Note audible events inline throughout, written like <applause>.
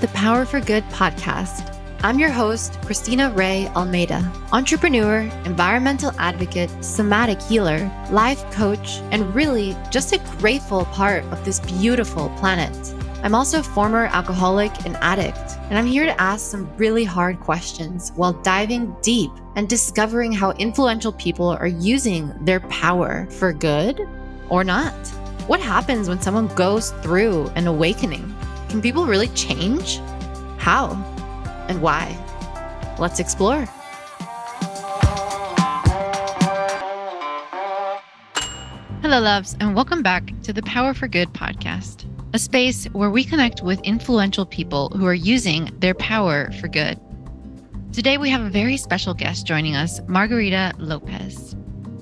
the Power for Good podcast. I'm your host, Christina Rae Almeida, entrepreneur, environmental advocate, somatic healer, life coach, and really just a grateful part of this beautiful planet. I'm also a former alcoholic and addict, and I'm here to ask some really hard questions while diving deep and discovering how influential people are using their power for good or not. What happens when someone goes through an awakening? Can people really change? How and why? Let's explore. Hello, loves, and welcome back to the Power for Good podcast, a space where we connect with influential people who are using their power for good. Today, we have a very special guest joining us, Margarita Lopez.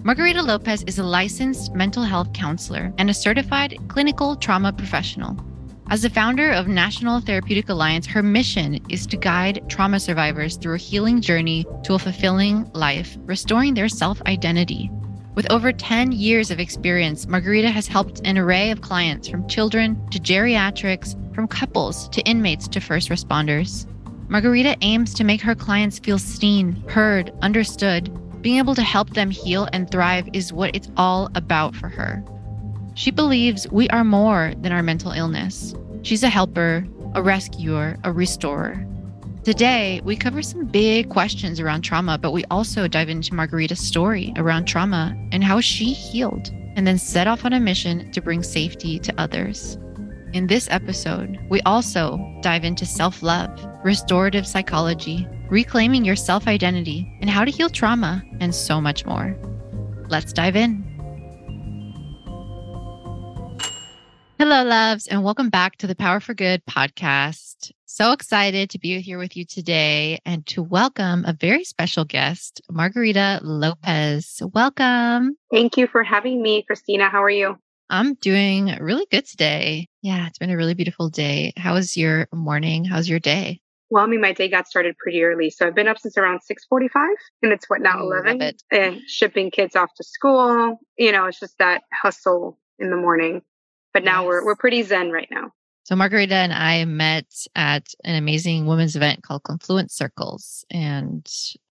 Margarita Lopez is a licensed mental health counselor and a certified clinical trauma professional. As the founder of National Therapeutic Alliance, her mission is to guide trauma survivors through a healing journey to a fulfilling life, restoring their self identity. With over 10 years of experience, Margarita has helped an array of clients from children to geriatrics, from couples to inmates to first responders. Margarita aims to make her clients feel seen, heard, understood. Being able to help them heal and thrive is what it's all about for her. She believes we are more than our mental illness. She's a helper, a rescuer, a restorer. Today, we cover some big questions around trauma, but we also dive into Margarita's story around trauma and how she healed and then set off on a mission to bring safety to others. In this episode, we also dive into self love, restorative psychology, reclaiming your self identity, and how to heal trauma, and so much more. Let's dive in. Hello, loves, and welcome back to the Power for Good podcast. So excited to be here with you today and to welcome a very special guest, Margarita Lopez. Welcome. Thank you for having me, Christina. How are you? I'm doing really good today. Yeah, it's been a really beautiful day. How was your morning? How's your day? Well, I mean, my day got started pretty early, so I've been up since around six forty-five, and it's what now oh, eleven, and shipping kids off to school. You know, it's just that hustle in the morning. But now yes. we're we're pretty zen right now. So Margarita and I met at an amazing women's event called Confluence Circles, and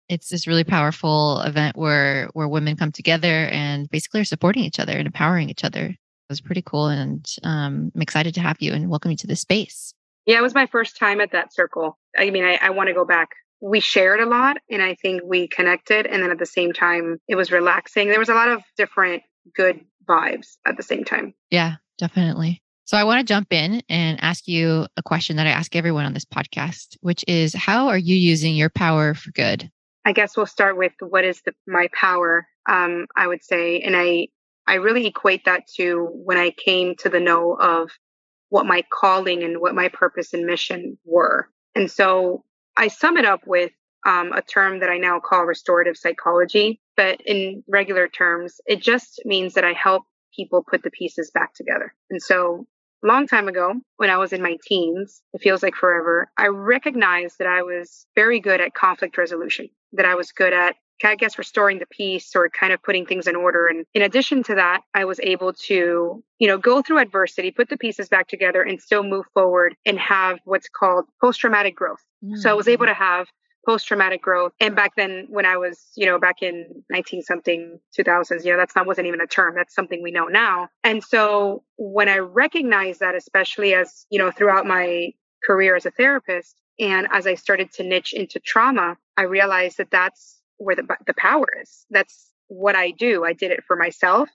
it's this really powerful event where where women come together and basically are supporting each other and empowering each other. It was pretty cool, and um, I'm excited to have you and welcome you to the space. Yeah, it was my first time at that circle. I mean, I, I want to go back. We shared a lot, and I think we connected. And then at the same time, it was relaxing. There was a lot of different good vibes at the same time. Yeah, definitely. So I want to jump in and ask you a question that I ask everyone on this podcast, which is how are you using your power for good? I guess we'll start with what is the, my power, um, I would say. And I, I really equate that to when I came to the know of what my calling and what my purpose and mission were. And so I sum it up with um, a term that I now call restorative psychology. But in regular terms, it just means that I help people put the pieces back together. And so a long time ago, when I was in my teens, it feels like forever, I recognized that I was very good at conflict resolution, that I was good at I guess restoring the peace or kind of putting things in order. And in addition to that, I was able to, you know, go through adversity, put the pieces back together and still move forward and have what's called post traumatic growth. Mm-hmm. So I was able mm. to have post traumatic growth. And back then, when I was, you know, back in 19 something 2000s, you know, that's not wasn't even a term. That's something we know now. And so when I recognized that, especially as, you know, throughout my career as a therapist, and as I started to niche into trauma, I realized that that's where the, the power is. That's what I do. I did it for myself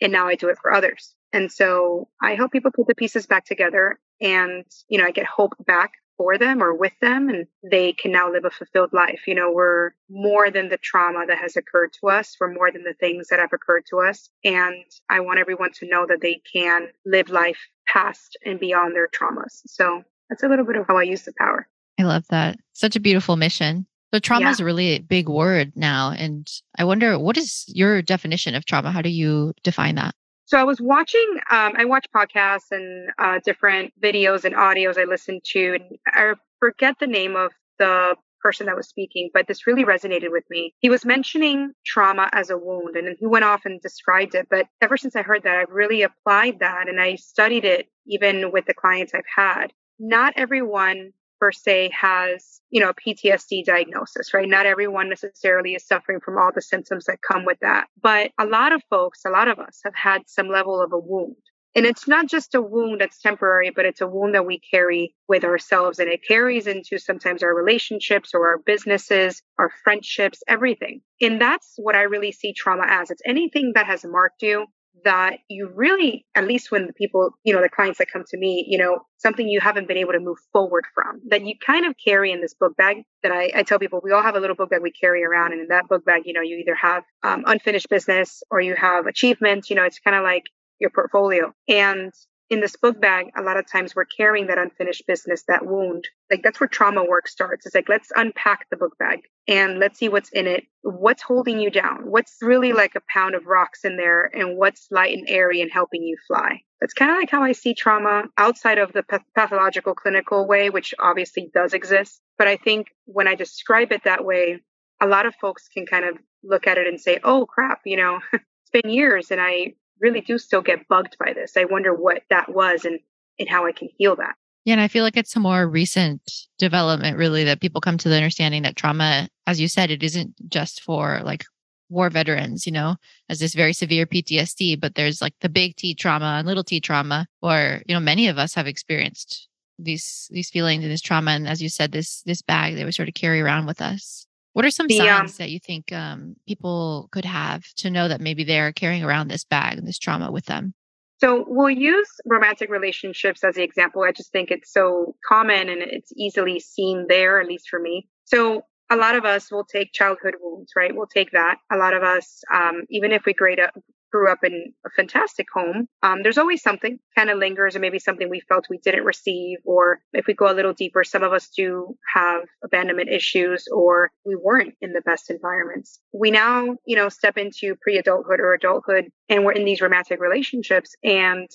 and now I do it for others. And so I help people put the pieces back together and, you know, I get hope back for them or with them and they can now live a fulfilled life. You know, we're more than the trauma that has occurred to us. We're more than the things that have occurred to us. And I want everyone to know that they can live life past and beyond their traumas. So that's a little bit of how I use the power. I love that. Such a beautiful mission. So trauma yeah. is a really big word now. And I wonder, what is your definition of trauma? How do you define that? So I was watching, um, I watch podcasts and uh, different videos and audios I listen to, and I forget the name of the person that was speaking, but this really resonated with me. He was mentioning trauma as a wound, and then he went off and described it. But ever since I heard that, I've really applied that and I studied it even with the clients I've had. Not everyone per se has, you know, a PTSD diagnosis, right? Not everyone necessarily is suffering from all the symptoms that come with that. But a lot of folks, a lot of us have had some level of a wound. And it's not just a wound that's temporary, but it's a wound that we carry with ourselves and it carries into sometimes our relationships or our businesses, our friendships, everything. And that's what I really see trauma as. It's anything that has marked you, that you really, at least when the people, you know, the clients that come to me, you know, something you haven't been able to move forward from that you kind of carry in this book bag that I, I tell people we all have a little book bag we carry around. And in that book bag, you know, you either have um, unfinished business or you have achievements, you know, it's kind of like your portfolio. And in this book bag, a lot of times we're carrying that unfinished business, that wound. Like that's where trauma work starts. It's like, let's unpack the book bag and let's see what's in it. What's holding you down? What's really like a pound of rocks in there and what's light and airy and helping you fly? That's kind of like how I see trauma outside of the pathological clinical way, which obviously does exist. But I think when I describe it that way, a lot of folks can kind of look at it and say, oh crap, you know, <laughs> it's been years and I really do still get bugged by this. I wonder what that was and, and how I can heal that. Yeah, and I feel like it's a more recent development, really, that people come to the understanding that trauma, as you said, it isn't just for like war veterans, you know, as this very severe PTSD, but there's like the big T trauma and little T trauma, or you know, many of us have experienced these these feelings and this trauma, and as you said, this this bag that we sort of carry around with us. What are some the, signs um, that you think um, people could have to know that maybe they're carrying around this bag and this trauma with them? So we'll use romantic relationships as the example. I just think it's so common and it's easily seen there, at least for me. So a lot of us will take childhood wounds, right? We'll take that. A lot of us, um, even if we grade up, grew up in a fantastic home, um, there's always something kind of lingers or maybe something we felt we didn't receive. Or if we go a little deeper, some of us do have abandonment issues or we weren't in the best environments. We now, you know, step into pre adulthood or adulthood and we're in these romantic relationships and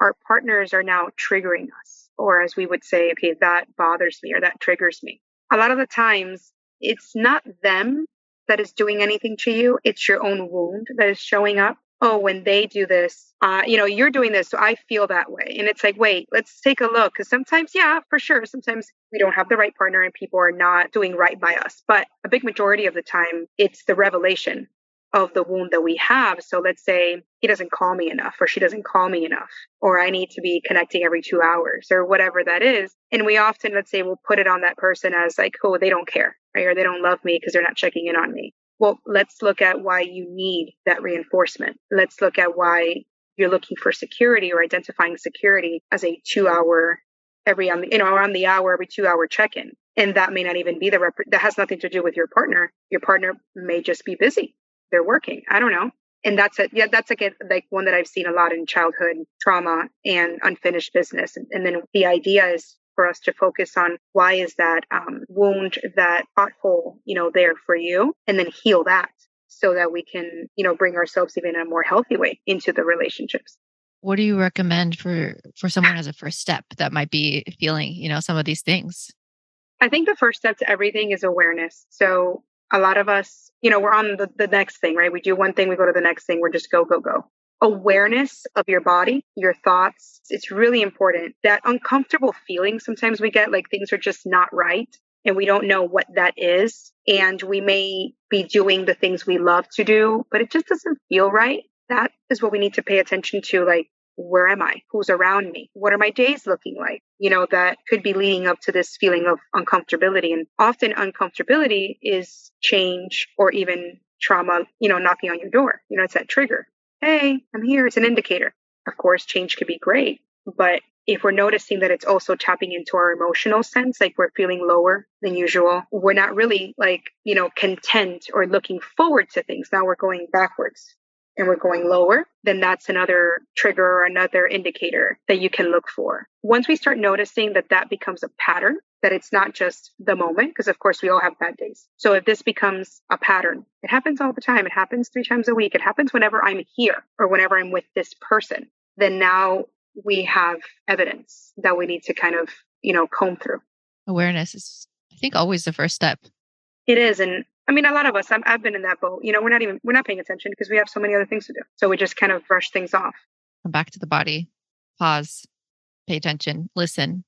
our partners are now triggering us. Or as we would say, okay, that bothers me or that triggers me. A lot of the times it's not them that is doing anything to you. It's your own wound that is showing up oh, when they do this, uh, you know, you're doing this, so I feel that way. And it's like, wait, let's take a look. Because sometimes, yeah, for sure, sometimes we don't have the right partner and people are not doing right by us. But a big majority of the time, it's the revelation of the wound that we have. So let's say he doesn't call me enough or she doesn't call me enough or I need to be connecting every two hours or whatever that is. And we often, let's say, we'll put it on that person as like, oh, they don't care, right? Or they don't love me because they're not checking in on me. Well, let's look at why you need that reinforcement. Let's look at why you're looking for security or identifying security as a two hour every on the you know around the hour every two hour check in and that may not even be the rep- that has nothing to do with your partner. Your partner may just be busy. They're working. I don't know. And that's it yeah that's like a, like one that i've seen a lot in childhood trauma and unfinished business. And, and then the idea is for us to focus on why is that um, wound, that pothole, you know, there for you, and then heal that so that we can, you know, bring ourselves even in a more healthy way into the relationships. What do you recommend for for someone as a first step that might be feeling, you know, some of these things? I think the first step to everything is awareness. So a lot of us, you know, we're on the, the next thing, right? We do one thing, we go to the next thing, we're just go, go, go awareness of your body, your thoughts. It's really important. That uncomfortable feeling sometimes we get like things are just not right and we don't know what that is. And we may be doing the things we love to do, but it just doesn't feel right. That is what we need to pay attention to. Like, where am I? Who's around me? What are my days looking like? You know, that could be leading up to this feeling of uncomfortability. And often uncomfortability is change or even trauma, you know, knocking on your door. You know, it's that trigger hey, I'm here. It's an indicator. Of course, change could be great, but if we're noticing that it's also tapping into our emotional sense, like we're feeling lower than usual, we're not really like, you know, content or looking forward to things. Now we're going backwards and we're going lower, then that's another trigger or another indicator that you can look for. Once we start noticing that that becomes a pattern, that it's not just the moment, because of course we all have bad days. So if this becomes a pattern, it happens all the time. It happens three times a week. It happens whenever I'm here or whenever I'm with this person. Then now we have evidence that we need to kind of, you know, comb through. Awareness is, I think, always the first step. It is. And I mean, a lot of us, i have been in that boat. You know, we're not even, we're not paying attention because we have so many other things to do. So we just kind of brush things off. Come back to the body, pause, pay attention, listen,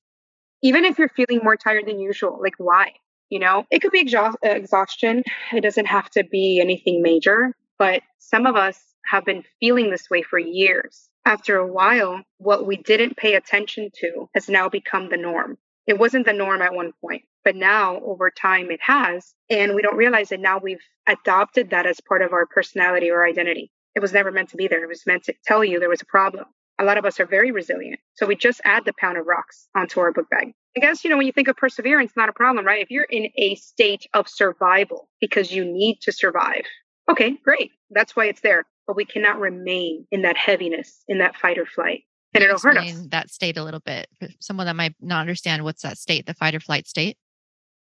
Even if you're feeling more tired than usual, like why? You know, it could be exhaust- exhaustion. It doesn't have to be anything major, but some of us have been feeling this way for years. After a while, what we didn't pay attention to has now become the norm. It wasn't the norm at one point, but now over time it has. And we don't realize that now we've adopted that as part of our personality or identity. It was never meant to be there. It was meant to tell you there was a problem. A lot of us are very resilient. So we just add the pound of rocks onto our book bag. I guess, you know, when you think of perseverance, not a problem, right? If you're in a state of survival because you need to survive, okay, great. That's why it's there. But we cannot remain in that heaviness, in that fight or flight. And it'll hurt us. That state a little bit. For someone that might not understand what's that state, the fight or flight state?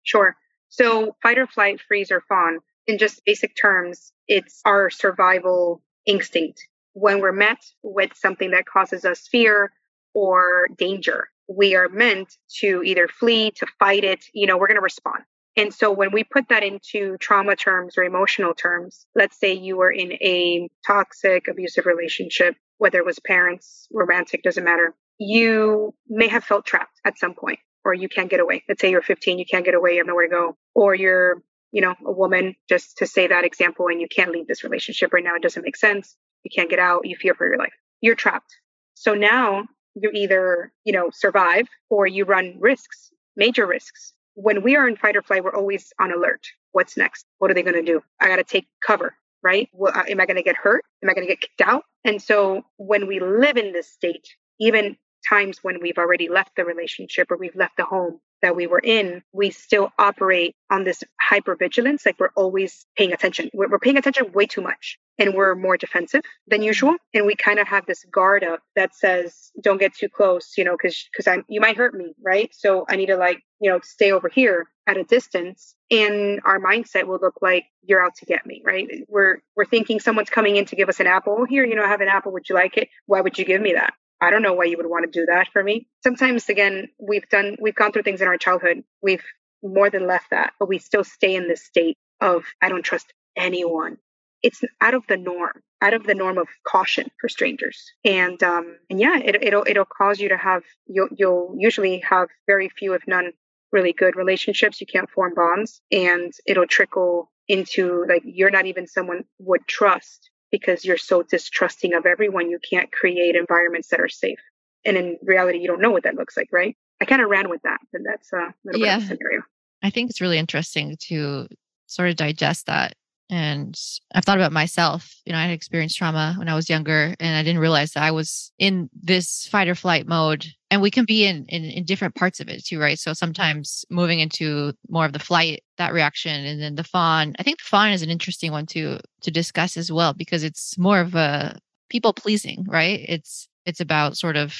Sure. So fight or flight, freeze or fawn, in just basic terms, it's our survival instinct. When we're met with something that causes us fear or danger, we are meant to either flee, to fight it, you know, we're going to respond. And so when we put that into trauma terms or emotional terms, let's say you were in a toxic, abusive relationship, whether it was parents, romantic, doesn't matter, you may have felt trapped at some point, or you can't get away. Let's say you're 15, you can't get away, you have nowhere to go, or you're, you know, a woman, just to say that example, and you can't leave this relationship right now. It doesn't make sense. You can't get out. You fear for your life. You're trapped. So now you either, you know, survive or you run risks, major risks. When we are in fight or flight, we're always on alert. What's next? What are they going to do? I got to take cover, right? Well, am I going to get hurt? Am I going to get kicked out? And so when we live in this state, even times when we've already left the relationship or we've left the home that we were in, we still operate on this hypervigilance. Like we're always paying attention. We're, we're paying attention way too much and we're more defensive than mm-hmm. usual. And we kind of have this guard up that says, don't get too close, you know, cause, cause I'm, you might hurt me. Right. So I need to like, you know, stay over here at a distance and our mindset will look like you're out to get me. Right. We're, we're thinking someone's coming in to give us an apple oh, here, you know, I have an apple. Would you like it? Why would you give me that? I don't know why you would want to do that for me. Sometimes, again, we've done, we've gone through things in our childhood. We've more than left that, but we still stay in this state of, I don't trust anyone. It's out of the norm, out of the norm of caution for strangers. And, um, and yeah, it, it'll, it'll cause you to have, you'll, you'll usually have very few, if none, really good relationships. You can't form bonds and it'll trickle into like, you're not even someone would trust because you're so distrusting of everyone, you can't create environments that are safe. And in reality, you don't know what that looks like, right? I kind of ran with that, but that's a little yeah. bit of a scenario. I think it's really interesting to sort of digest that. And I've thought about myself. You know, I had experienced trauma when I was younger, and I didn't realize that I was in this fight or flight mode and we can be in, in, in different parts of it too right? So sometimes moving into more of the flight that reaction and then the fawn. I think the fawn is an interesting one to to discuss as well because it's more of a people pleasing right? It's it's about sort of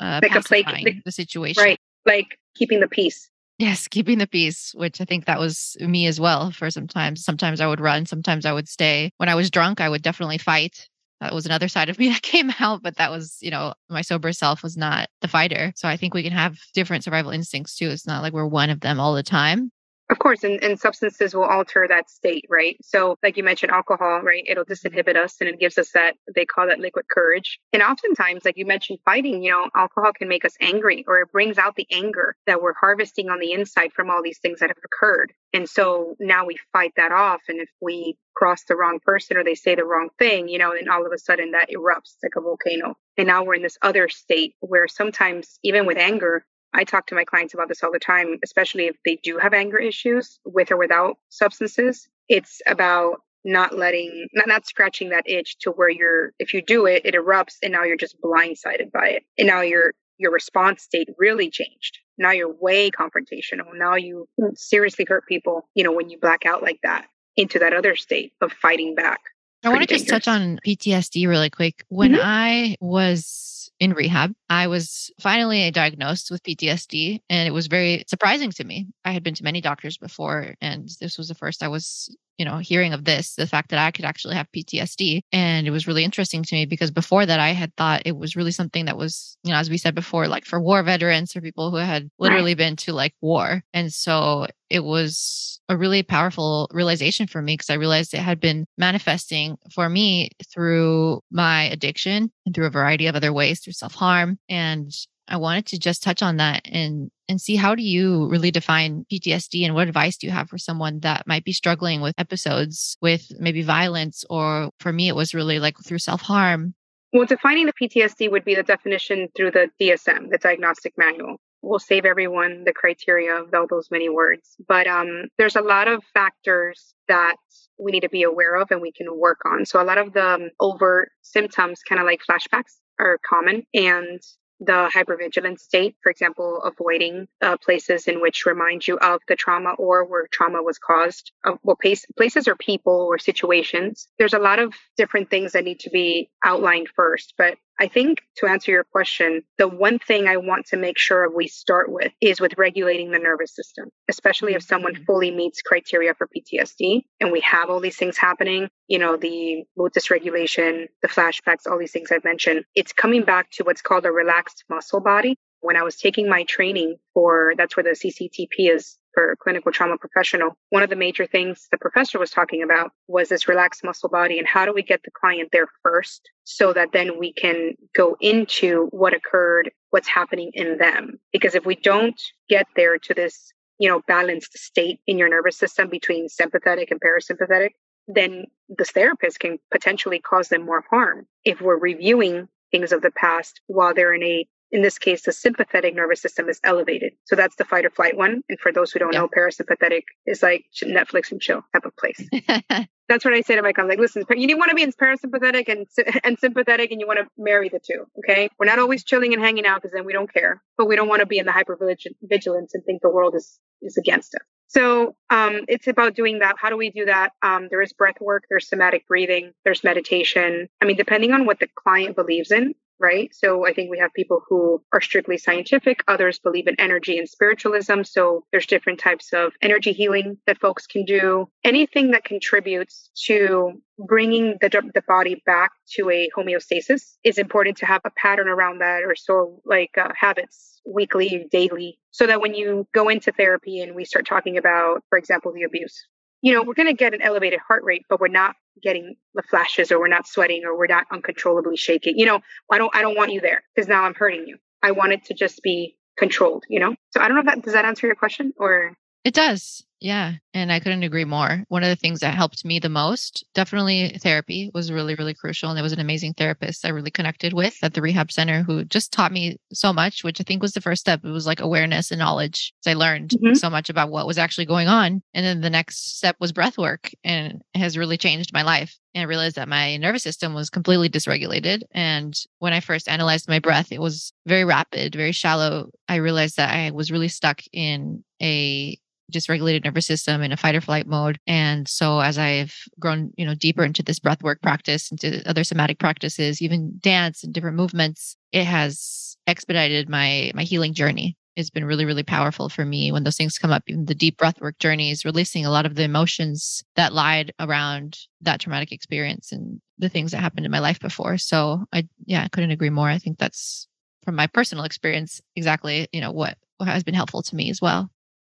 uh like pacifying the, the situation. right like keeping the peace. Yes keeping the peace which i think that was me as well for sometimes. Sometimes i would run sometimes i would stay. When i was drunk i would definitely fight that was another side of me <laughs> that came out but that was you know my sober self was not the fighter. So i think we can have different survival instincts too. It's not like we're one of them all the time of course, and, and substances will alter that state, right? So, like you mentioned, alcohol, right? It'll disinhibit us and it gives us that, they call that liquid courage. And oftentimes, like you mentioned, fighting, you know, alcohol can make us angry or it brings out the anger that we're harvesting on the inside from all these things that have occurred. And so now we fight that off. And if we cross the wrong person or they say the wrong thing, you know, and all of a sudden that erupts like a volcano. And now we're in this other state where sometimes, even with anger, I talk to my clients about this all the time, especially if they do have anger issues with or without substances. It's about not letting, not, not scratching that itch to where you're, if you do it, it erupts and now you're just blindsided by it. And now your, your response state really changed. Now you're way confrontational. Now you seriously hurt people, you know, when you black out like that into that other state of fighting back. I want to just touch on PTSD really quick. When mm-hmm. I was in rehab. I was finally diagnosed with PTSD, and it was very surprising to me. I had been to many doctors before, and this was the first I was you know, hearing of this, the fact that I could actually have PTSD. And it was really interesting to me because before that, I had thought it was really something that was, you know, as we said before, like for war veterans or people who had literally right. been to like war. And so it was a really powerful realization for me because I realized it had been manifesting for me through my addiction and through a variety of other ways, through self harm. And I wanted to just touch on that and and see how do you really define PTSD and what advice do you have for someone that might be struggling with episodes with maybe violence or for me it was really like through self-harm. Well, defining the PTSD would be the definition through the DSM, the diagnostic manual. We'll save everyone the criteria of all those many words. But um, there's a lot of factors that we need to be aware of and we can work on. So a lot of the um, overt symptoms, kind of like flashbacks, are common. And the hypervigilance state, for example, avoiding uh, places in which remind you of the trauma or where trauma was caused, uh, well, place, places or people or situations. There's a lot of different things that need to be outlined first, but I think to answer your question, the one thing I want to make sure we start with is with regulating the nervous system, especially if someone mm-hmm. fully meets criteria for PTSD and we have all these things happening, you know, the mood dysregulation, the flashbacks, all these things I've mentioned. It's coming back to what's called a relaxed muscle body. When I was taking my training for that's where the CCTP is for clinical trauma professional, one of the major things the professor was talking about was this relaxed muscle body and how do we get the client there first so that then we can go into what occurred, what's happening in them. Because if we don't get there to this, you know, balanced state in your nervous system between sympathetic and parasympathetic, then this therapist can potentially cause them more harm if we're reviewing things of the past while they're in a in this case, the sympathetic nervous system is elevated. So that's the fight or flight one. And for those who don't yeah. know, parasympathetic is like Netflix and chill type of place. <laughs> that's what I say to my clients. Like, listen, you don't want to be in parasympathetic and, <laughs> and sympathetic and you want to marry the two. Okay. We're not always chilling and hanging out because then we don't care, but we don't want to be in the hyper vigilance and think the world is, is against us. So um, it's about doing that. How do we do that? Um, there is breath work, there's somatic breathing, there's meditation. I mean, depending on what the client believes in, right? So I think we have people who are strictly scientific, others believe in energy and spiritualism. So there's different types of energy healing that folks can do. Anything that contributes to bringing the, the body back to a homeostasis is important to have a pattern around that or so like uh, habits weekly, daily, so that when you go into therapy and we start talking about, for example, the abuse, you know, we're going to get an elevated heart rate, but we're not getting the flashes or we're not sweating or we're not uncontrollably shaking. You know, I don't, I don't want you there because now I'm hurting you. I want it to just be controlled, you know? So I don't know if that, does that answer your question or? It does. Yeah. And I couldn't agree more. One of the things that helped me the most, definitely therapy was really, really crucial. And there was an amazing therapist I really connected with at the rehab center who just taught me so much, which I think was the first step. It was like awareness and knowledge. I learned mm-hmm. so much about what was actually going on. And then the next step was breath work and has really changed my life. And I realized that my nervous system was completely dysregulated. And when I first analyzed my breath, it was very rapid, very shallow. I realized that I was really stuck in a dysregulated nervous system in a fight or flight mode. And so as I've grown, you know, deeper into this breath work practice, into other somatic practices, even dance and different movements, it has expedited my my healing journey. It's been really, really powerful for me when those things come up. Even the deep breath work journey is releasing a lot of the emotions that lied around that traumatic experience and the things that happened in my life before. So I yeah, I couldn't agree more. I think that's from my personal experience exactly, you know, what, what has been helpful to me as well.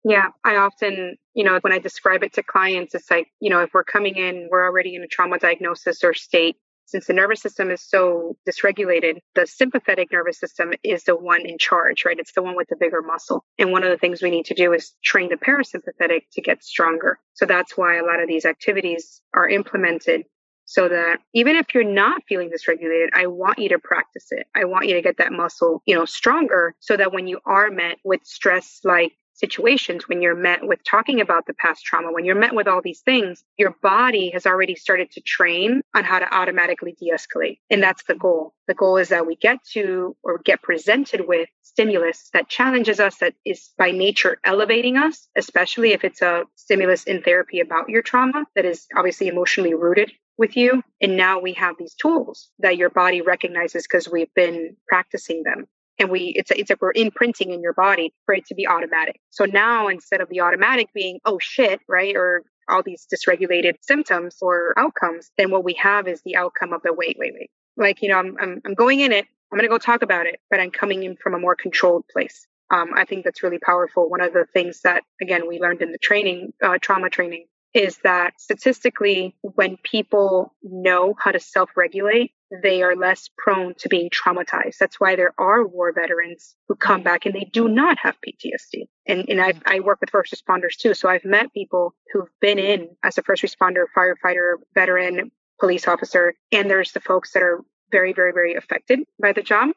Yeah, I often, you know, when I describe it to clients, it's like, you know, if we're coming in, we're already in a trauma diagnosis or state. Since the nervous system is so dysregulated, the sympathetic nervous system is the one in charge, right? It's the one with the bigger muscle. And one of the things we need to do is train the parasympathetic to get stronger. So that's why a lot of these activities are implemented so that even if you're not feeling dysregulated, I want you to practice it. I want you to get that muscle, you know, stronger so that when you are met with stress like situations, when you're met with talking about the past trauma, when you're met with all these things, your body has already started to train on how to automatically de escalate. And that's the goal. The goal is that we get to or get presented with stimulus that challenges us, that is by nature elevating us, especially if it's a stimulus in therapy about your trauma that is obviously emotionally rooted with you. And now we have these tools that your body recognizes because we've been practicing them and we it's it's like we're imprinting in your body for it to be automatic. So now instead of the automatic being oh shit, right, or all these dysregulated symptoms or outcomes, then what we have is the outcome of the wait, wait, wait. Like you know, I'm I'm, I'm going in it. I'm going to go talk about it, but I'm coming in from a more controlled place. Um, I think that's really powerful. One of the things that again we learned in the training, uh, trauma training, is that statistically, when people know how to self regulate, they are less prone to being traumatized. That's why there are war veterans who come back and they do not have PTSD. And, and I, mm. I work with first responders too. So I've met people who've been in as a first responder, firefighter, veteran, police officer, and there's the folks that are very, very, very affected by the job.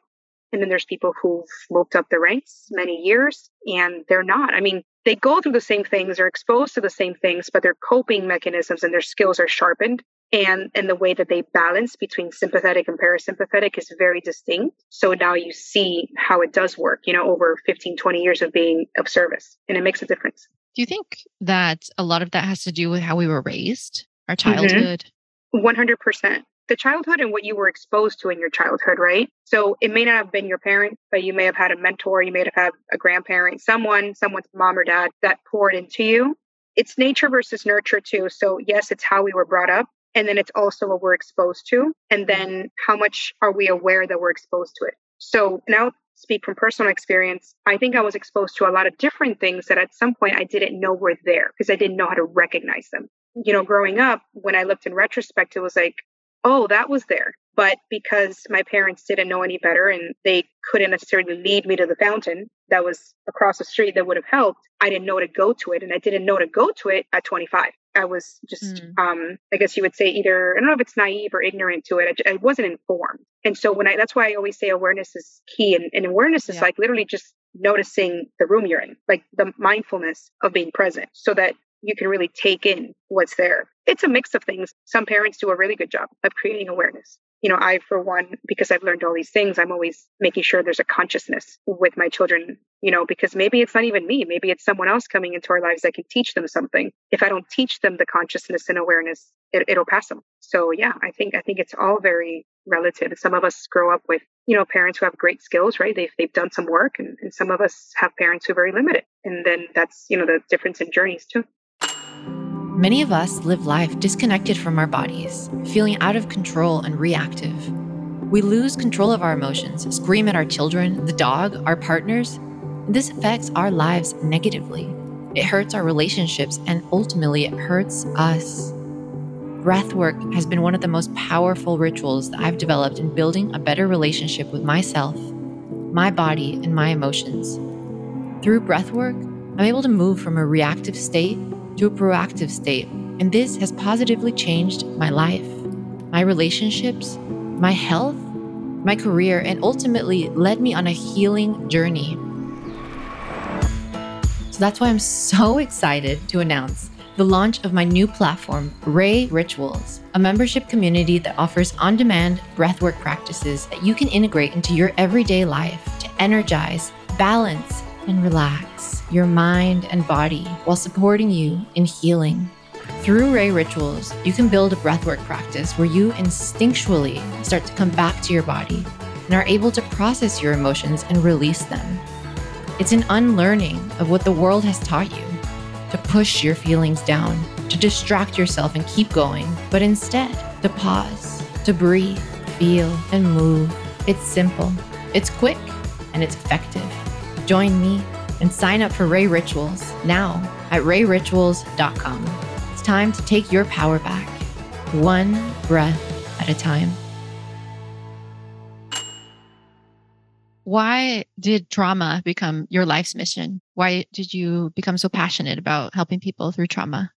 And then there's people who've moved up the ranks many years and they're not. I mean, they go through the same things, they're exposed to the same things, but their coping mechanisms and their skills are sharpened. And, and the way that they balance between sympathetic and parasympathetic is very distinct. So now you see how it does work, you know, over 15, 20 years of being of service, and it makes a difference. Do you think that a lot of that has to do with how we were raised, our mm-hmm. childhood? Mm-hmm. 100% the childhood and what you were exposed to in your childhood, right? So it may not have been your parent, but you may have had a mentor, you may have had a grandparent, someone, someone's mom or dad that poured into you. It's nature versus nurture too. So yes, it's how we were brought up. And then it's also what we're exposed to. And mm-hmm. then how much are we aware that we're exposed to it? So now speak from personal experience, I think I was exposed to a lot of different things that at some point I didn't know were there because I didn't know how to recognize them. You know, growing up, when I looked in retrospect, it was like, oh, that was there. But because my parents didn't know any better and they couldn't necessarily lead me to the fountain that was across the street that would have helped, I didn't know to go to it. And I didn't know to go to it at 25. I was just, mm. um, I guess you would say either, I don't know if it's naive or ignorant to it. I, I wasn't informed. And so when I, that's why I always say awareness is key. And, and awareness is yeah. like literally just noticing the room you're in, like the mindfulness of being present so that you can really take in what's there. It's a mix of things. Some parents do a really good job of creating awareness. You know, I, for one, because I've learned all these things, I'm always making sure there's a consciousness with my children, you know, because maybe it's not even me. Maybe it's someone else coming into our lives that can teach them something. If I don't teach them the consciousness and awareness, it, it'll pass them. So yeah, I think, I think it's all very relative. Some of us grow up with, you know, parents who have great skills, right? They've, they've done some work and, and some of us have parents who are very limited. And then that's, you know, the difference in journeys too. Many of us live life disconnected from our bodies, feeling out of control and reactive. We lose control of our emotions, scream at our children, the dog, our partners. This affects our lives negatively. It hurts our relationships and ultimately it hurts us. Breathwork has been one of the most powerful rituals that I've developed in building a better relationship with myself, my body, and my emotions. Through breathwork, I'm able to move from a reactive state to a proactive state. And this has positively changed my life, my relationships, my health, my career, and ultimately led me on a healing journey. So that's why I'm so <laughs> excited to announce the launch of my new platform, Rae Rituals, a membership community that offers on demand breathwork practices that you can integrate into your everyday life to energize, balance, and relax your mind and body while supporting you in healing. Through Rae Rituals, you can build a breathwork practice where you instinctually start to come back to your body and are able to process your emotions and release them. It's an unlearning of what the world has taught you to push your feelings down, to distract yourself and keep going, but instead to pause, to breathe, feel, and move. It's simple, it's quick, and it's effective. Join me and sign up for Rae Rituals now at raerituals.com. It's time to take your power back, one breath at a time. Why did trauma become your life's mission? Why did you become so passionate about helping people through trauma?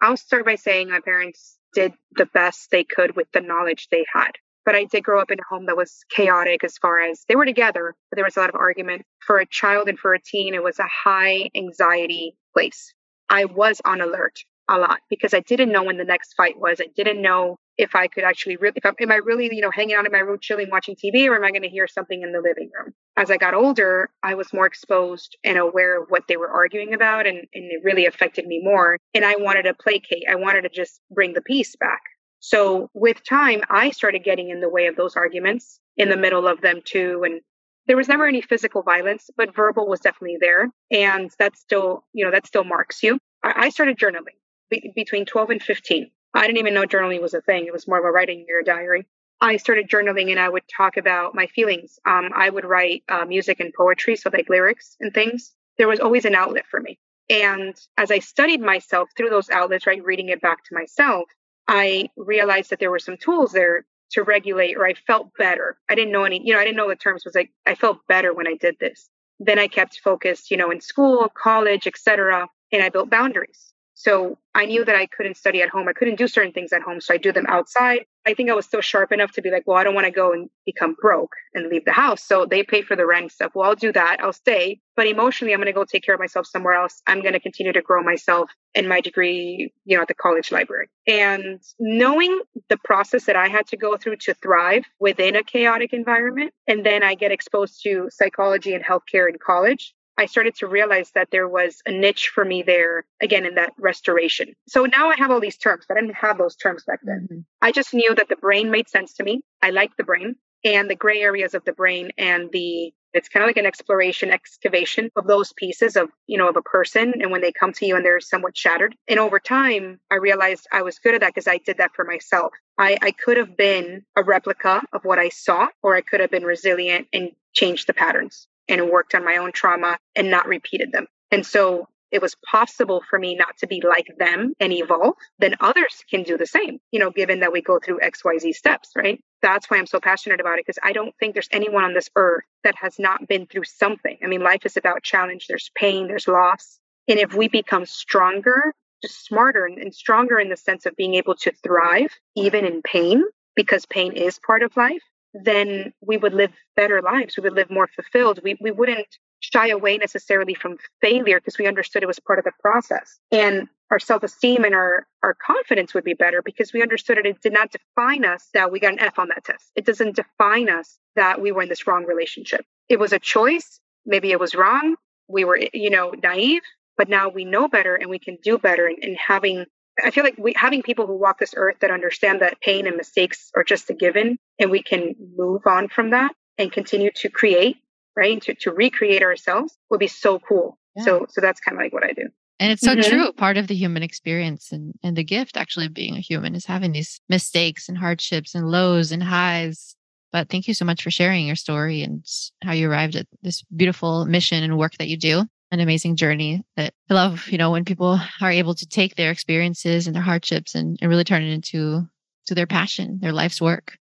I'll start by saying my parents did the best they could with the knowledge they had. But I did grow up in a home that was chaotic as far as they were together, but there was a lot of argument. For a child and for a teen, it was a high anxiety place. I was on alert a lot because I didn't know when the next fight was. I didn't know if I could actually really, if I, am I really, you know, hanging out in my room, chilling, watching TV, or am I going to hear something in the living room? As I got older, I was more exposed and aware of what they were arguing about, and, and it really affected me more. And I wanted to placate. I wanted to just bring the peace back. So with time, I started getting in the way of those arguments in the middle of them too. And there was never any physical violence, but verbal was definitely there. And that still, you know, that still marks you. I, started journaling be- between 12 and 15. I didn't even know journaling was a thing. It was more of a writing your diary. I started journaling and I would talk about my feelings. Um, I would write uh, music and poetry, so like lyrics and things. There was always an outlet for me. And as I studied myself through those outlets, right, reading it back to myself, I realized that there were some tools there to regulate or I felt better. I didn't know any, you know, I didn't know the terms was like I felt better when I did this. Then I kept focused, you know, in school, college, etc., and I built boundaries. So I knew that I couldn't study at home. I couldn't do certain things at home. So I do them outside. I think I was still sharp enough to be like, well, I don't want to go and become broke and leave the house. So they pay for the rent stuff. Well, I'll do that. I'll stay. But emotionally, I'm going to go take care of myself somewhere else. I'm going to continue to grow myself in my degree, you know, at the college library. And knowing the process that I had to go through to thrive within a chaotic environment, and then I get exposed to psychology and healthcare in college, I started to realize that there was a niche for me there, again, in that restoration. So now I have all these terms, but I didn't have those terms back then. Mm-hmm. I just knew that the brain made sense to me. I liked the brain and the gray areas of the brain and the it's kind of like an exploration excavation of those pieces of you know of a person and when they come to you and they're somewhat shattered and over time i realized i was good at that because i did that for myself I, I could have been a replica of what i saw or i could have been resilient and changed the patterns and worked on my own trauma and not repeated them. And so it was possible for me not to be like them and evolve, then others can do the same, you know, given that we go through XYZ steps, right? That's why I'm so passionate about it because I don't think there's anyone on this earth that has not been through something. I mean, life is about challenge, there's pain, there's loss. And if we become stronger, just smarter and, stronger in the sense of being able to thrive even in pain, because pain is part of life, then we would live better lives. We would live more fulfilled. We, we wouldn't shy away necessarily from failure because we understood it was part of the process. And our self-esteem and our, our confidence would be better because we understood it. It did not define us that we got an F on that test. It doesn't define us that we were in this wrong relationship. It was a choice. Maybe it was wrong. We were, you know, naive, but now we know better and we can do better. And, and having I feel like we, having people who walk this earth that understand that pain and mistakes are just a given and we can move on from that and continue to create, right? To, to recreate ourselves would be so cool. Yeah. So, so that's kind of like what I do. And it's so mm-hmm. true. Part of the human experience and, and the gift actually of being a human is having these mistakes and hardships and lows and highs. But thank you so much for sharing your story and how you arrived at this beautiful mission and work that you do an amazing journey that I love, you know, when people are able to take their experiences and their hardships and, and really turn it into to their passion, their life's work.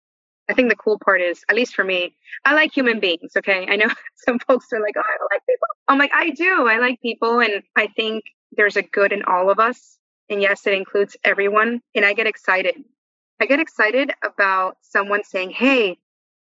I think the cool part is, at least for me, I like human beings. Okay. I know <laughs> some folks are like, oh, I don't like people. I'm like, I do. I like people. And I think there's a good in all of us. And yes, it includes everyone. And I get excited. I get excited about someone saying, Hey,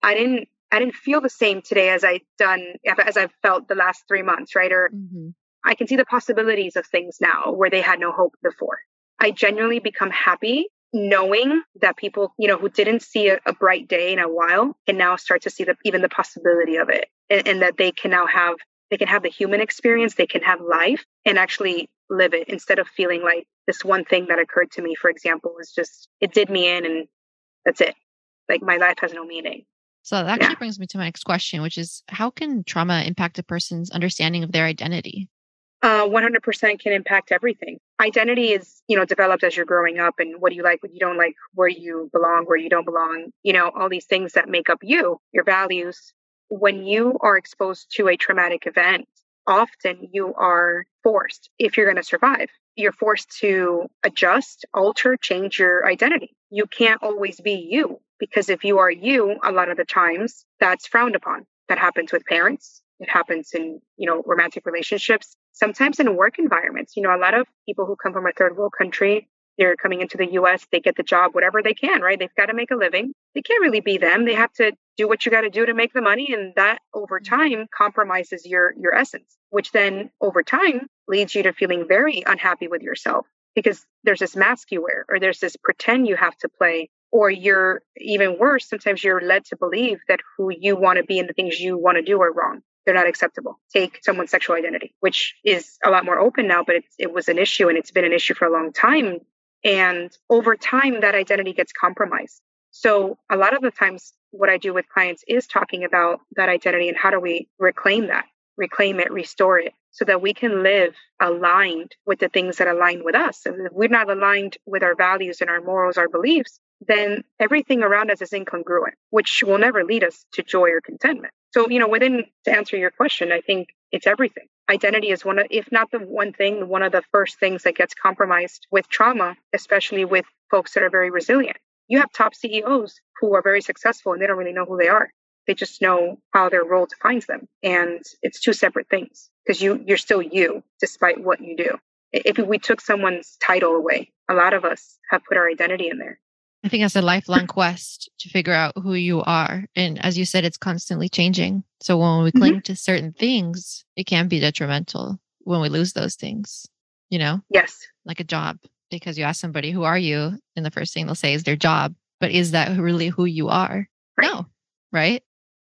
I didn't I didn't feel the same today as I done as I've felt the last three months, right? Or mm-hmm. I can see the possibilities of things now where they had no hope before. I genuinely become happy knowing that people, you know, who didn't see a, a bright day in a while can now start to see the, even the possibility of it and, and that they can now have, they can have the human experience, they can have life and actually live it instead of feeling like this one thing that occurred to me, for example, was just, it did me in and that's it. Like my life has no meaning. So that actually yeah. brings me to my next question, which is how can trauma impact a person's understanding of their identity? Uh, 100% can impact everything. Identity is, you know, developed as you're growing up and what do you like, what you don't like, where you belong, where you don't belong, you know, all these things that make up you, your values. When you are exposed to a traumatic event, often you are forced, if you're going to survive, you're forced to adjust, alter, change your identity. You can't always be you because if you are you, a lot of the times that's frowned upon. That happens with parents. It happens in, you know, romantic relationships, sometimes in work environments. You know, a lot of people who come from a third world country, they're coming into the US, they get the job, whatever they can, right? They've got to make a living. They can't really be them. They have to do what you got to do to make the money. And that over mm-hmm. time compromises your, your essence, which then over time leads you to feeling very unhappy with yourself because there's this mask you wear or there's this pretend you have to play or you're even worse sometimes you're led to believe that who you want to be and the things you want to do are wrong. They're not acceptable. Take someone's sexual identity which is a lot more open now but it was an issue and it's been an issue for a long time. And over time that identity gets compromised. So a lot of the times what i do with clients is talking about that identity and how do we reclaim that reclaim it restore it so that we can live aligned with the things that align with us. And if we're not aligned with our values and our morals, our beliefs, then everything around us is incongruent, which will never lead us to joy or contentment. So, you know, within to answer your question, I think it's everything. Identity is one of, if not the one thing, one of the first things that gets compromised with trauma, especially with folks that are very resilient. You have top CEOs who are very successful and they don't really know who they are. They just know how their role defines them. And it's two separate things because you, you're still you despite what you do. If we took someone's title away, a lot of us have put our identity in there. I think that's a lifelong <laughs> quest to figure out who you are. And as you said, it's constantly changing. So when we cling mm-hmm. to certain things, it can be detrimental when we lose those things, you know? Yes. Like a job, because you ask somebody, who are you? And the first thing they'll say is their job. But is that really who you are? Right. No, right?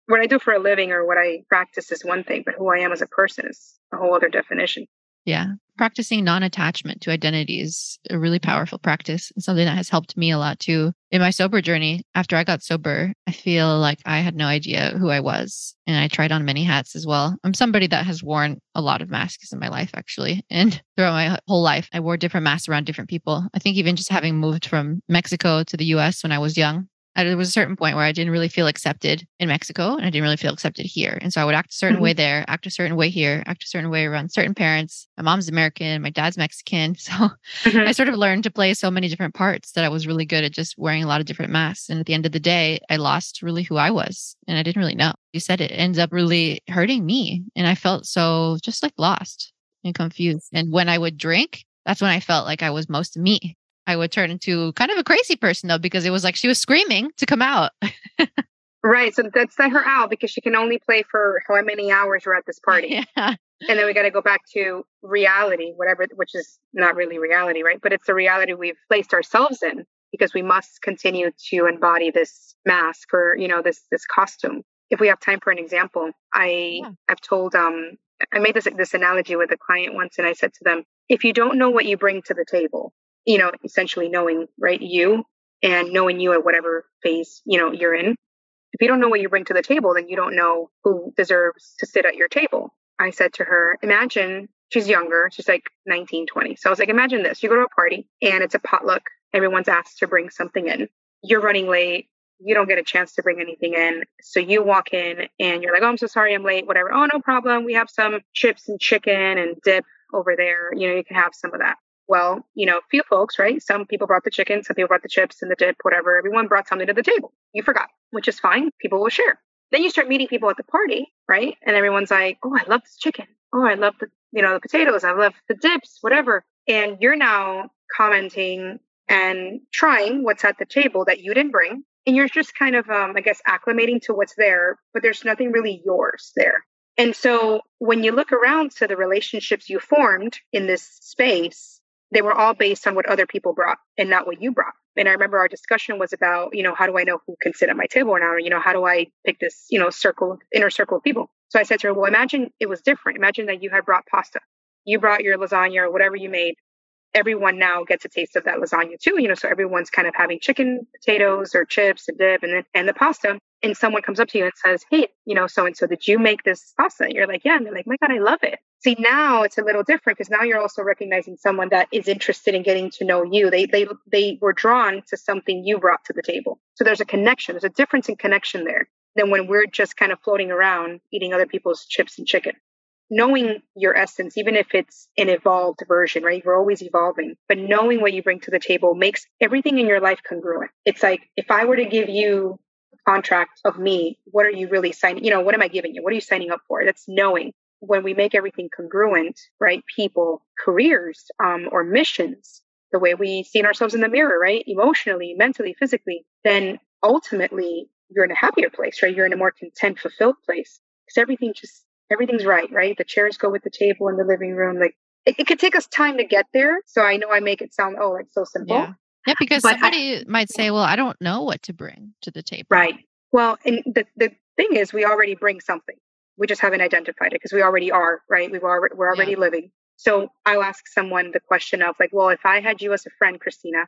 What I do for a living or what I practice is one thing, but who I am as a person is a whole other definition. Yeah. Practicing non attachment to identity is a really powerful practice and something that has helped me a lot too. In my sober journey, after I got sober, I feel like I had no idea who I was. And I tried on many hats as well. I'm somebody that has worn a lot of masks in my life, actually. And <laughs> throughout my whole life, I wore different masks around different people. I think even just having moved from Mexico to the US when I was young, there was a certain point where I didn't really feel accepted in Mexico and I didn't really feel accepted here. And so I would act a certain mm-hmm. way there, act a certain way here, act a certain way around certain parents. My mom's American, my dad's Mexican. <laughs> So mm-hmm. I sort of learned to play so many different parts that I was really good at just wearing a lot of different masks. And at the end of the day, I lost really who I was and I didn't really know. You said it ends up really hurting me. And I felt so just like lost and confused. And when I would drink, that's when I felt like I was most me. I would turn into kind of a crazy person though, because it was like she was screaming to come out. right. So that's let her out because she can only play for how many hours we're at this <laughs> party. Yeah. And then we got to go back to reality, whatever, which is not really reality, right? But it's the reality we've placed ourselves in because we must continue to embody this mask or, you know, this, this costume. If we have time for an example, I, yeah. I've told, um, I made this, this analogy with a client once and I said to them, if you don't know what you bring to the table, you know, essentially knowing, right, you and knowing you at whatever phase, you know, you're in. If you don't know what you bring to the table, then you don't know who deserves to sit at your table. I said to her, imagine she's younger, she's like 19, 20. So I was like, imagine this you go to a party and it's a potluck, everyone's asked to bring something in. You're running late, you don't get a chance to bring anything in. So you walk in and you're like, oh, I'm so sorry I'm late, whatever. Oh, no problem. We have some chips and chicken and dip over there. You know, you can have some of that. Well, you know, few folks, right? Some people brought the chicken, some people brought the chips and the dip, whatever. Everyone brought something to the table. You forgot, which is fine. People will share. Then you start meeting people at the party, right? And everyone's like, "Oh, I love this chicken. Oh, I love the, you know, the potatoes. I love the dips, whatever." And you're now commenting and trying what's at the table that you didn't bring, and you're just kind of, um, I guess, acclimating to what's there, but there's nothing really yours there. And so when you look around to the relationships you formed in this space, they were all based on what other people brought and not what you brought. And I remember our discussion was about, you know, how do I know who can sit at my table or not? Or, you know, how do I pick this, you know, circle, inner circle of people? So I said to her, well, imagine it was different. Imagine that you had brought pasta. You brought your lasagna or whatever you made. Everyone now gets a taste of that lasagna too, you know, so everyone's kind of having chicken, potatoes or chips and dip and then, and the pasta. And someone comes up to you and says, Hey, you know, so and so, did you make this pasta? And you're like, Yeah. And they're like, My God, I love it. See, now it's a little different because now you're also recognizing someone that is interested in getting to know you. They they they were drawn to something you brought to the table. So there's a connection. There's a difference in connection there than when we're just kind of floating around eating other people's chips and chicken. Knowing your essence, even if it's an evolved version, right? We're always evolving, but knowing what you bring to the table makes everything in your life congruent. It's like if I were to give you a contract of me, what are you really signing? You know, what am I giving you? What are you signing up for? That's knowing when we make everything congruent, right? People, careers, um, or missions, the way we see ourselves in the mirror, right? Emotionally, mentally, physically, then ultimately you're in a happier place, right? You're in a more content, fulfilled place because everything just, everything's right, right? The chairs go with the table in the living room. Like it, it could take us time to get there. So I know I make it sound, oh, like so simple. Yeah. Yeah, because but somebody I, might say, well, I don't know what to bring to the table. Right. Well, and the, the thing is, we already bring something we just haven't identified it because we already are right? We've already we're already yeah. living. So i'll ask someone the question of like well if i had you as a friend christina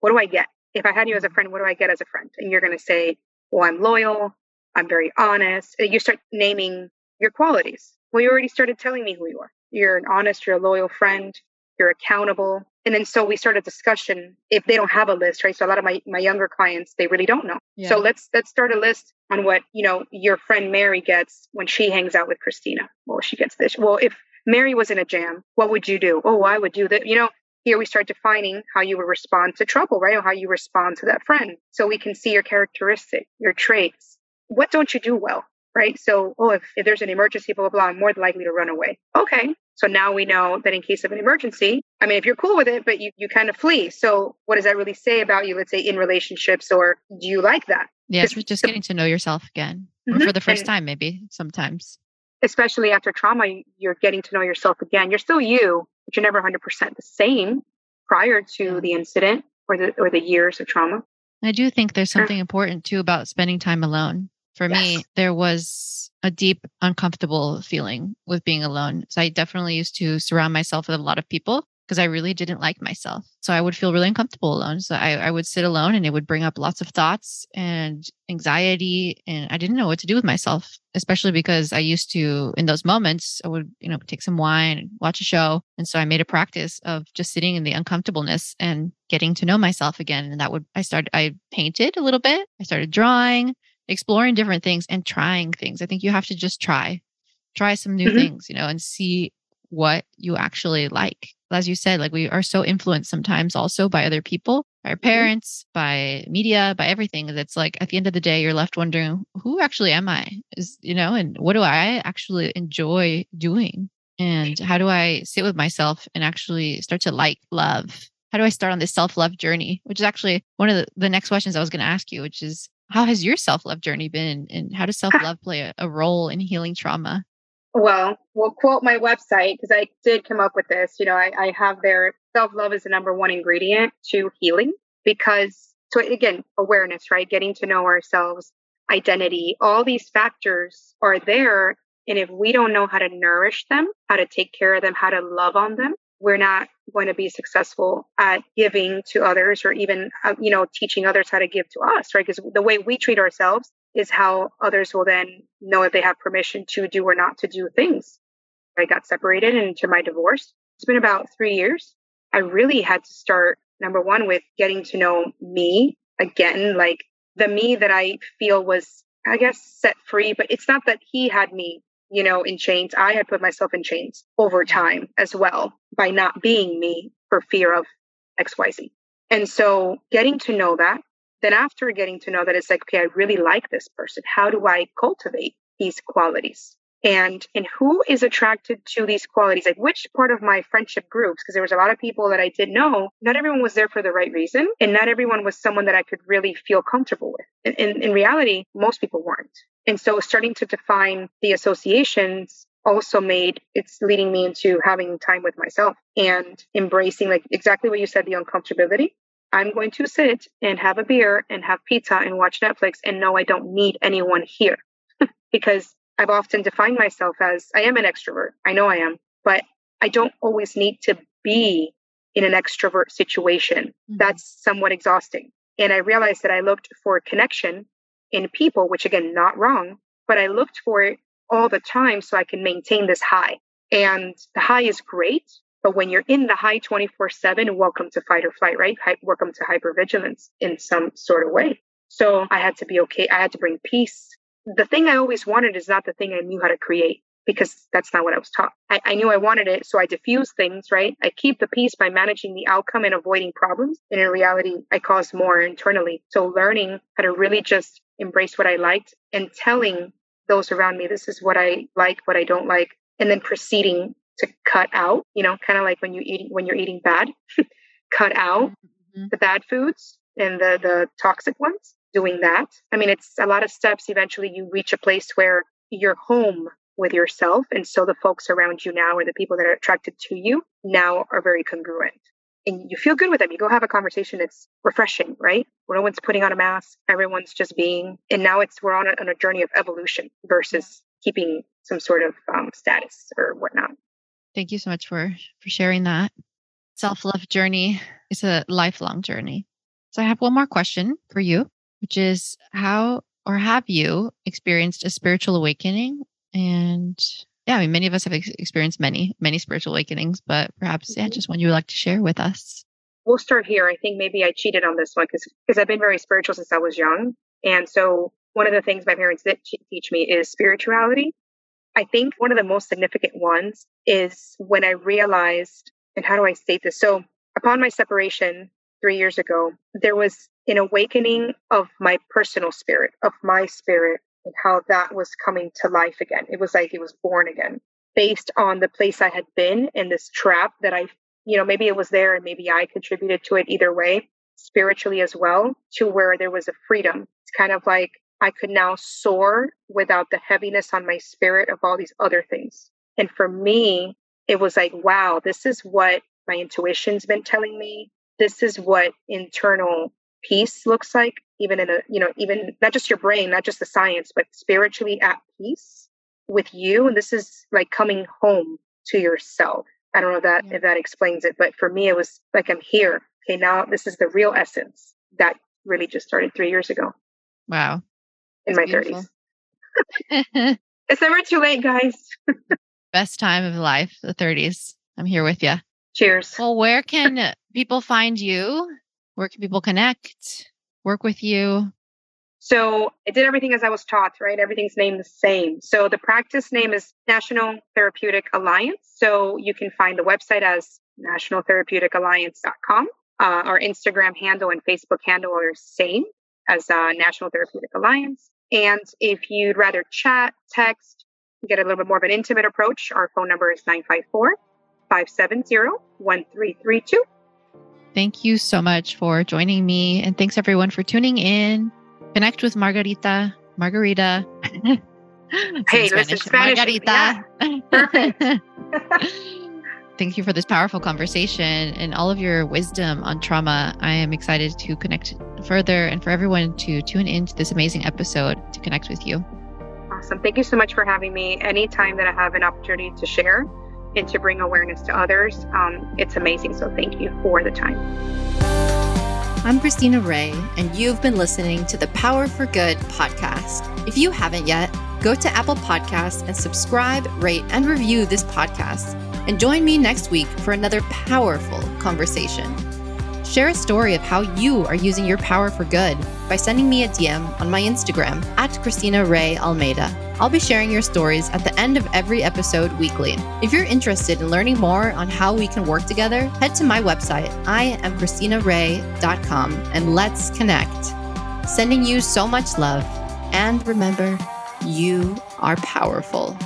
what do i get? If i had you as a mm-hmm. friend what do i get as a friend? And you're going to say well i'm loyal i'm very honest. You start naming your qualities. Well you already started telling me who you are. You're an honest you're a loyal friend you're accountable and then so we start a discussion if they don't have a list right so a lot of my, my younger clients they really don't know yeah. so let's let's start a list on what you know your friend mary gets when she hangs out with christina well she gets this well if mary was in a jam what would you do oh i would do that you know here we start defining how you would respond to trouble, right? Or how you respond to that friend. So we can see your characteristic, your traits. What don't you do well? Right. So, oh, if, if there's an emergency, blah, blah, blah, I'm more likely to run away. Okay. So now we know that in case of an emergency, I mean, if you're cool with it, but you, you kind of flee. So what does that really say about you, let's say in relationships, or do you like that? Yes, just getting to know yourself again mm-hmm. for the first and time, maybe sometimes. Especially after trauma, you're getting to know yourself again. You're still you, but you're never 100% the same prior to the incident or the or the years of trauma. I do think there's something important too about spending time alone. For yes. me, there was a deep uncomfortable feeling with being alone. So I definitely used to surround myself with a lot of people because I really didn't like myself. So I would feel really uncomfortable alone. So I, I would sit alone and it would bring up lots of thoughts and anxiety. And I didn't know what to do with myself, especially because I used to, in those moments, I would, you know, take some wine and watch a show. And so I made a practice of just sitting in the uncomfortableness and getting to know myself again. And that would, I started, I painted a little bit. I started drawing, exploring different things and trying things. I think you have to just try, try some new mm-hmm. things, you know, and see what you actually like as you said, like we are so influenced sometimes also by other people, by our mm-hmm. parents, by media, by everything. That's like at the end of the day, you're left wondering, who actually am I? Is, you know, and what do I actually enjoy doing? And how do I sit with myself and actually start to like love? How do I start on this self love journey? Which is actually one of the, the next questions I was going to ask you, which is how has your self love journey been? And how does ah. self love play a, a role in healing trauma? well, we'll quote my website because I did come up with this. You know, I, I have their self love is the number one ingredient to healing because, so again, awareness, right? Getting to know ourselves, identity, all these factors are there. And if we don't know how to nourish them, how to take care of them, how to love on them, we're not going to be successful at giving to others or even, uh, you know, teaching others how to give to us, right? Because the way we treat ourselves is how others will then know that they have permission to do or not to do things. I got separated into my divorce. It's been about three years. I really had to start, number one, with getting to know me again, like the me that I feel was, I guess, set free, but it's not that he had me, you know, in chains. I had put myself in chains over mm-hmm. time as well by not being me for fear of XYZ. And so getting to know that, then after getting to know that it's like okay i really like this person how do i cultivate these qualities and and who is attracted to these qualities? Like which part of my friendship groups because there was a lot of people that i did know not everyone was there for the right reason and not everyone was someone that i could really feel comfortable with. In, in, in reality most people weren't. And so starting to define the associations also made it's leading me into having time with myself and embracing like exactly what you said the uncomfortability. I'm going to sit and have a beer and have pizza and watch Netflix and know I don't need anyone here <laughs> because I've often defined myself as I am an extrovert. I know I am, but I don't always need to be in an extrovert situation. Mm-hmm. That's somewhat exhausting. And I realized that I looked for connection in people, which again, not wrong, but I looked for it all the time so I can maintain this high. And the high is great, but when you're in the high 24 7, welcome to fight or flight, right? Hi- welcome to hypervigilance in some sort of way. So I had to be okay. I had to bring peace. The thing I always wanted is not the thing I knew how to create because that's not what I was taught. I, I, knew I wanted it, so I diffuse things, right? I keep the peace by managing the outcome and avoiding problems. And in reality, I cause more internally. So learning how to really just embrace what I liked and telling those around me, this is what I like, what I don't like, and then proceeding to cut out, you know, kind of like when you eat when you're eating bad, <laughs> cut out mm-hmm. the bad foods and the the toxic ones. Doing that. I mean, it's a lot of steps. Eventually, you reach a place where you're home with yourself, and so the folks around you now, or the people that are attracted to you now, are very congruent. And you feel good with them. You go have a conversation. It's refreshing, right? no one's putting on a mask. Everyone's just being. And now it's we're on a, on a journey of evolution versus keeping some sort of um, status or whatnot. Thank you so much for for sharing that. Self-love journey is a lifelong journey. So I have one more question for you, which is how or have you experienced a spiritual awakening? And yeah, I mean, many of us have ex- experienced many, many spiritual awakenings, but perhaps, yeah, mm-hmm. just one you would like to share with us. We'll start here. I think maybe I cheated on this one because because I've been very spiritual since I was young, and so one of the things my parents did teach me is spirituality. I think one of the most significant ones is when I realized, and how do I state this? So upon my separation three years ago, there was an awakening of my personal spirit, of my spirit, and how that was coming to life again. It was like it was born again based on the place I had been in this trap that I, you know, maybe it was there and maybe I contributed to it either way, spiritually as well, to where there was a freedom. It's kind of like I could now soar without the heaviness on my spirit of all these other things. And for me, it was like, wow, this is what my intuition's been telling me. This is what internal peace looks like, even in a, you know, even not just your brain, not just the science, but spiritually at peace with you. And this is like coming home to yourself. I don't know that yeah. if that explains it, but for me, it was like I'm here. Okay, now this is the real essence that really just started three years ago. Wow. In That's my beautiful. 30s. <laughs> it's never too late, guys. <laughs> Best time of life, the 30s. I'm here with you. Cheers. Well, where can people find you? Where can people connect, work with you? So I did everything as I was taught, right? Everything's named the same. So the practice name is National Therapeutic Alliance. So you can find the website as nationaltherapeuticalliance.com. Uh, our Instagram handle and Facebook handle are same as uh, National Therapeutic Alliance. And if you'd rather chat, text, get a little bit more of an intimate approach, our phone number is 954 570 1332. Thank you so much for joining me. And thanks everyone for tuning in. Connect with Margarita. Margarita. <laughs> hey, listen, Spanish. Margarita. Yeah. <laughs> <laughs> Thank you for this powerful conversation and all of your wisdom on trauma. I am excited to connect further and for everyone to tune into this amazing episode to connect with you. Awesome. Thank you so much for having me. Anytime that I have an opportunity to share and to bring awareness to others, um, it's amazing. So thank you for the time. I'm Christina Rae, and you've been listening to the Power for Good podcast. If you haven't yet, go to Apple Podcasts and subscribe, rate, and review this podcast. And join me next week for another powerful conversation. Share a story of how you are using your power for good by sending me a DM on my Instagram at Christina Rae Almeida. I'll be sharing your stories at the end of every episode weekly. If you're interested in learning more on how we can work together, head to my website, iamchristinarae.com, and let's connect. Sending you so much love. And remember, you are powerful.